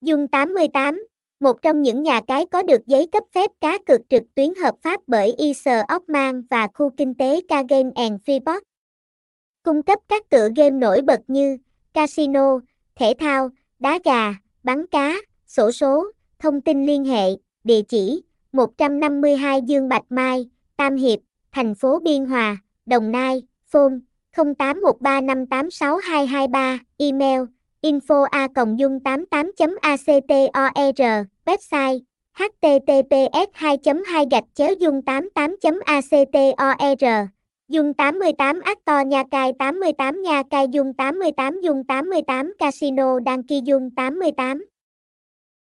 Dung 88, một trong những nhà cái có được giấy cấp phép cá cược trực tuyến hợp pháp bởi Isle Ockman và khu kinh tế Kagen and Freeport. Cung cấp các tựa game nổi bật như casino, thể thao, đá gà, bắn cá, sổ số, thông tin liên hệ, địa chỉ 152 Dương Bạch Mai, Tam Hiệp, thành phố Biên Hòa, Đồng Nai, phone 0813586223, email info a dung 88 actor e website https 2 2 gạch chéo dung 88 actor e Dung 88 Actor Nha Cai 88 Nha Cai, Dung 88 Dung 88 Casino Đăng ký, Dung 88